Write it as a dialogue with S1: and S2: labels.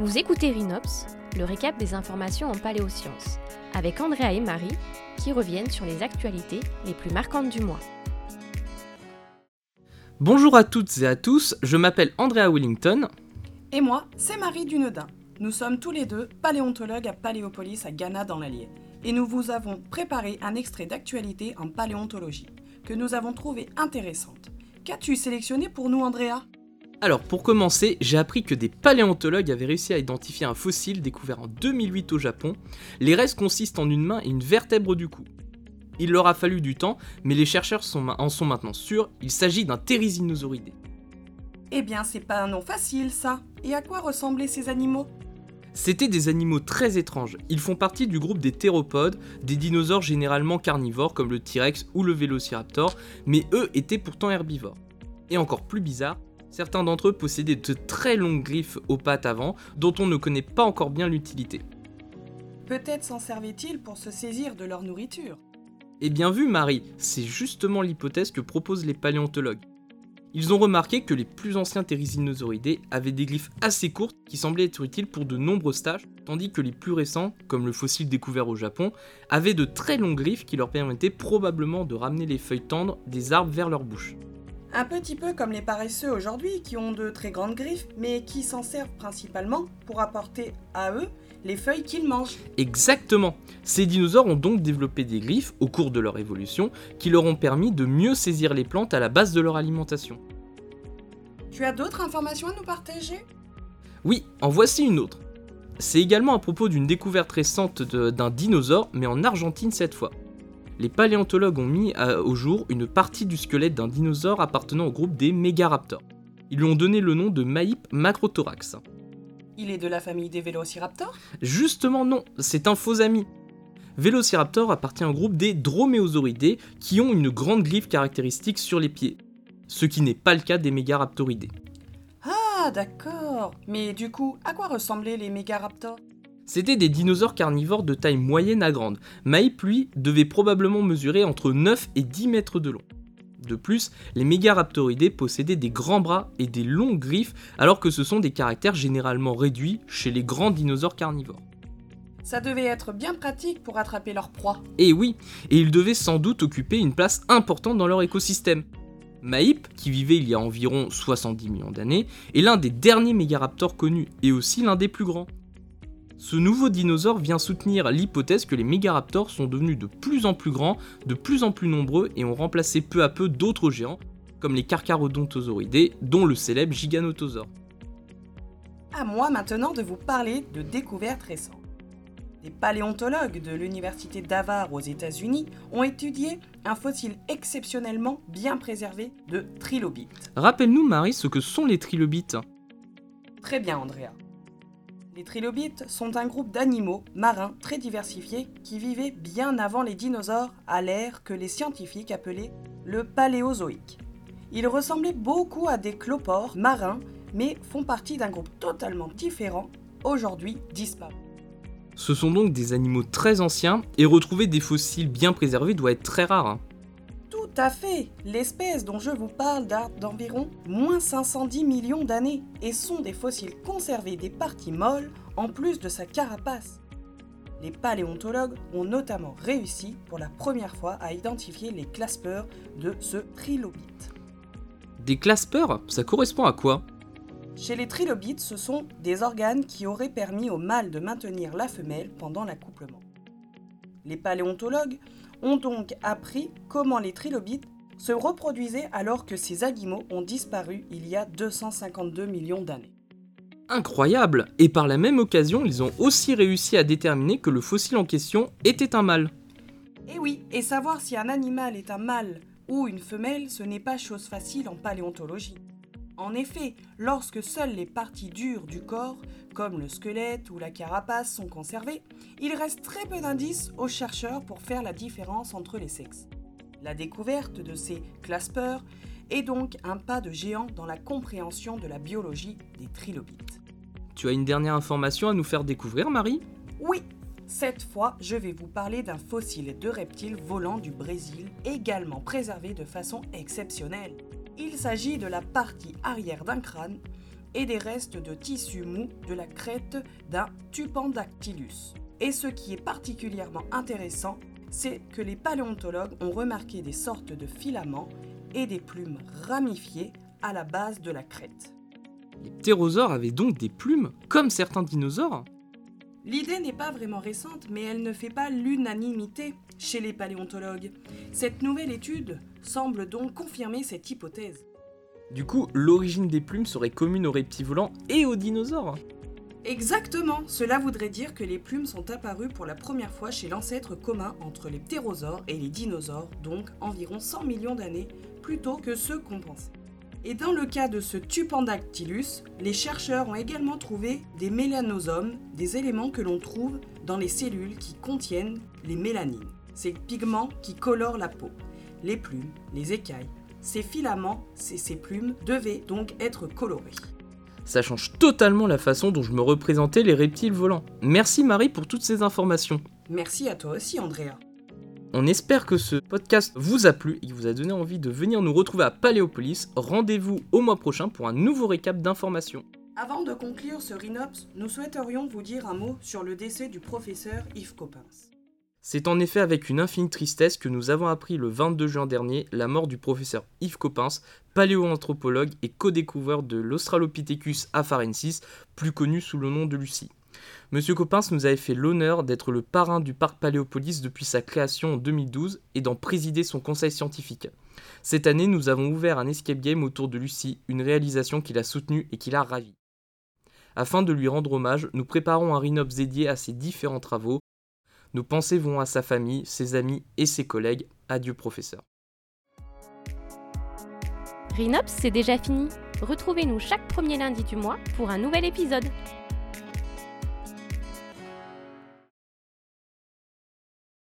S1: Vous écoutez Rhinops, le récap des informations en paléosciences, avec Andrea et Marie qui reviennent sur les actualités les plus marquantes du mois.
S2: Bonjour à toutes et à tous, je m'appelle Andrea Wellington.
S3: Et moi, c'est Marie Dunedin. Nous sommes tous les deux paléontologues à Paléopolis à Ghana dans l'Allier. Et nous vous avons préparé un extrait d'actualité en paléontologie, que nous avons trouvé intéressante. Qu'as-tu sélectionné pour nous, Andrea?
S2: Alors pour commencer, j'ai appris que des paléontologues avaient réussi à identifier un fossile découvert en 2008 au Japon. Les restes consistent en une main et une vertèbre du cou. Il leur a fallu du temps, mais les chercheurs en sont maintenant sûrs, il s'agit d'un Therizinosauridae.
S3: Eh bien, c'est pas un nom facile ça. Et à quoi ressemblaient ces animaux?
S2: C'étaient des animaux très étranges. Ils font partie du groupe des théropodes, des dinosaures généralement carnivores comme le T-Rex ou le Vélociraptor, mais eux étaient pourtant herbivores. Et encore plus bizarre, Certains d'entre eux possédaient de très longues griffes aux pattes avant, dont on ne connaît pas encore bien l'utilité.
S3: Peut-être s'en servaient-ils pour se saisir de leur nourriture
S2: Eh bien vu Marie, c'est justement l'hypothèse que proposent les paléontologues. Ils ont remarqué que les plus anciens Therizinosauridae avaient des griffes assez courtes qui semblaient être utiles pour de nombreuses tâches, tandis que les plus récents, comme le fossile découvert au Japon, avaient de très longues griffes qui leur permettaient probablement de ramener les feuilles tendres des arbres vers leur bouche.
S3: Un petit peu comme les paresseux aujourd'hui qui ont de très grandes griffes, mais qui s'en servent principalement pour apporter à eux les feuilles qu'ils mangent.
S2: Exactement. Ces dinosaures ont donc développé des griffes au cours de leur évolution qui leur ont permis de mieux saisir les plantes à la base de leur alimentation.
S3: Tu as d'autres informations à nous partager?
S2: Oui, en voici une autre. C'est également à propos d'une découverte récente d'un dinosaure, mais en Argentine cette fois les paléontologues ont mis au jour une partie du squelette d'un dinosaure appartenant au groupe des Megaraptors. Ils lui ont donné le nom de Maip macrothorax.
S3: Il est de la famille des Vélociraptors?
S2: Justement non, c'est un faux ami. Vélociraptor appartient au groupe des Droméosauridés qui ont une grande griffe caractéristique sur les pieds, ce qui n'est pas le cas des Megaraptoridés.
S3: Ah d'accord, mais du coup, à quoi ressemblaient les Megaraptors?
S2: C'était des dinosaures carnivores de taille moyenne à grande. Maïp, lui, devait probablement mesurer entre 9 et 10 mètres de long. De plus, les Megaraptoridés possédaient des grands bras et des longues griffes, alors que ce sont des caractères généralement réduits chez les grands dinosaures carnivores.
S3: Ça devait être bien pratique pour attraper leur proie.
S2: Et eh oui, et ils devaient sans doute occuper une place importante dans leur écosystème. Maïp, qui vivait il y a environ 70 millions d'années, est l'un des derniers mégaraptors connus et aussi l'un des plus grands. Ce nouveau dinosaure vient soutenir l'hypothèse que les mégaraptors sont devenus de plus en plus grands, de plus en plus nombreux et ont remplacé peu à peu d'autres géants, comme les Carcharodontosauridae, dont le célèbre Giganotosaure.
S3: À moi maintenant de vous parler de découvertes récentes. Des paléontologues de l'université d'Avar aux États-Unis ont étudié un fossile exceptionnellement bien préservé de trilobites.
S2: Rappelle-nous, Marie, ce que sont les trilobites.
S3: Très bien, Andrea. Les trilobites sont un groupe d'animaux marins très diversifiés qui vivaient bien avant les dinosaures à l'ère que les scientifiques appelaient le Paléozoïque. Ils ressemblaient beaucoup à des clopores marins, mais font partie d'un groupe totalement différent, aujourd'hui disparu.
S2: Ce sont donc des animaux très anciens, et retrouver des fossiles bien préservés doit être très rare. Hein.
S3: Tout à fait L'espèce dont je vous parle date d'environ moins 510 millions d'années et sont des fossiles conservés des parties molles en plus de sa carapace. Les paléontologues ont notamment réussi pour la première fois à identifier les claspeurs de ce trilobite.
S2: Des claspeurs Ça correspond à quoi?
S3: Chez les trilobites, ce sont des organes qui auraient permis au mâle de maintenir la femelle pendant l'accouplement. Les paléontologues ont donc appris comment les trilobites se reproduisaient alors que ces animaux ont disparu il y a 252 millions d'années.
S2: Incroyable Et par la même occasion, ils ont aussi réussi à déterminer que le fossile en question était un mâle.
S3: Et eh oui, et savoir si un animal est un mâle ou une femelle, ce n'est pas chose facile en paléontologie. En effet, lorsque seules les parties dures du corps, comme le squelette ou la carapace, sont conservées, il reste très peu d'indices aux chercheurs pour faire la différence entre les sexes. La découverte de ces claspeurs est donc un pas de géant dans la compréhension de la biologie des trilobites.
S2: Tu as une dernière information à nous faire découvrir, Marie?
S3: Oui Cette fois, je vais vous parler d'un fossile de reptile volant du Brésil, également préservé de façon exceptionnelle. Il s'agit de la partie arrière d'un crâne et des restes de tissu mou de la crête d'un Tupandactylus. Et ce qui est particulièrement intéressant, c'est que les paléontologues ont remarqué des sortes de filaments et des plumes ramifiées à la base de la crête.
S2: Les ptérosaures avaient donc des plumes comme certains dinosaures
S3: L'idée n'est pas vraiment récente, mais elle ne fait pas l'unanimité chez les paléontologues. Cette nouvelle étude semble donc confirmer cette hypothèse.
S2: Du coup, l'origine des plumes serait commune aux reptiles volants et aux dinosaures
S3: Exactement, cela voudrait dire que les plumes sont apparues pour la première fois chez l'ancêtre commun entre les ptérosaures et les dinosaures, donc environ 100 millions d'années plus tôt que ceux qu'on pensait. Et dans le cas de ce Tupandactylus, les chercheurs ont également trouvé des mélanosomes, des éléments que l'on trouve dans les cellules qui contiennent les mélanines, ces pigments qui colorent la peau. Les plumes, les écailles, ces filaments, ces, ces plumes devaient donc être colorés.
S2: Ça change totalement la façon dont je me représentais les reptiles volants. Merci Marie pour toutes ces informations.
S3: Merci à toi aussi Andrea.
S2: On espère que ce podcast vous a plu et vous a donné envie de venir nous retrouver à Paléopolis. Rendez-vous au mois prochain pour un nouveau récap d'informations.
S3: Avant de conclure ce Rhinops, nous souhaiterions vous dire un mot sur le décès du professeur Yves Coppens.
S2: C'est en effet avec une infinie tristesse que nous avons appris le 22 juin dernier la mort du professeur Yves Coppens, paléoanthropologue et co-découvreur de l'Australopithecus afarensis, plus connu sous le nom de Lucie. Monsieur Coppens nous avait fait l'honneur d'être le parrain du parc Paléopolis depuis sa création en 2012 et d'en présider son conseil scientifique. Cette année, nous avons ouvert un escape game autour de Lucie, une réalisation qu'il a soutenue et qui l'a ravi. Afin de lui rendre hommage, nous préparons un Rhinops dédié à ses différents travaux. Nos pensées vont à sa famille, ses amis et ses collègues. Adieu professeur.
S1: Rhinops, c'est déjà fini. Retrouvez-nous chaque premier lundi du mois pour un nouvel épisode.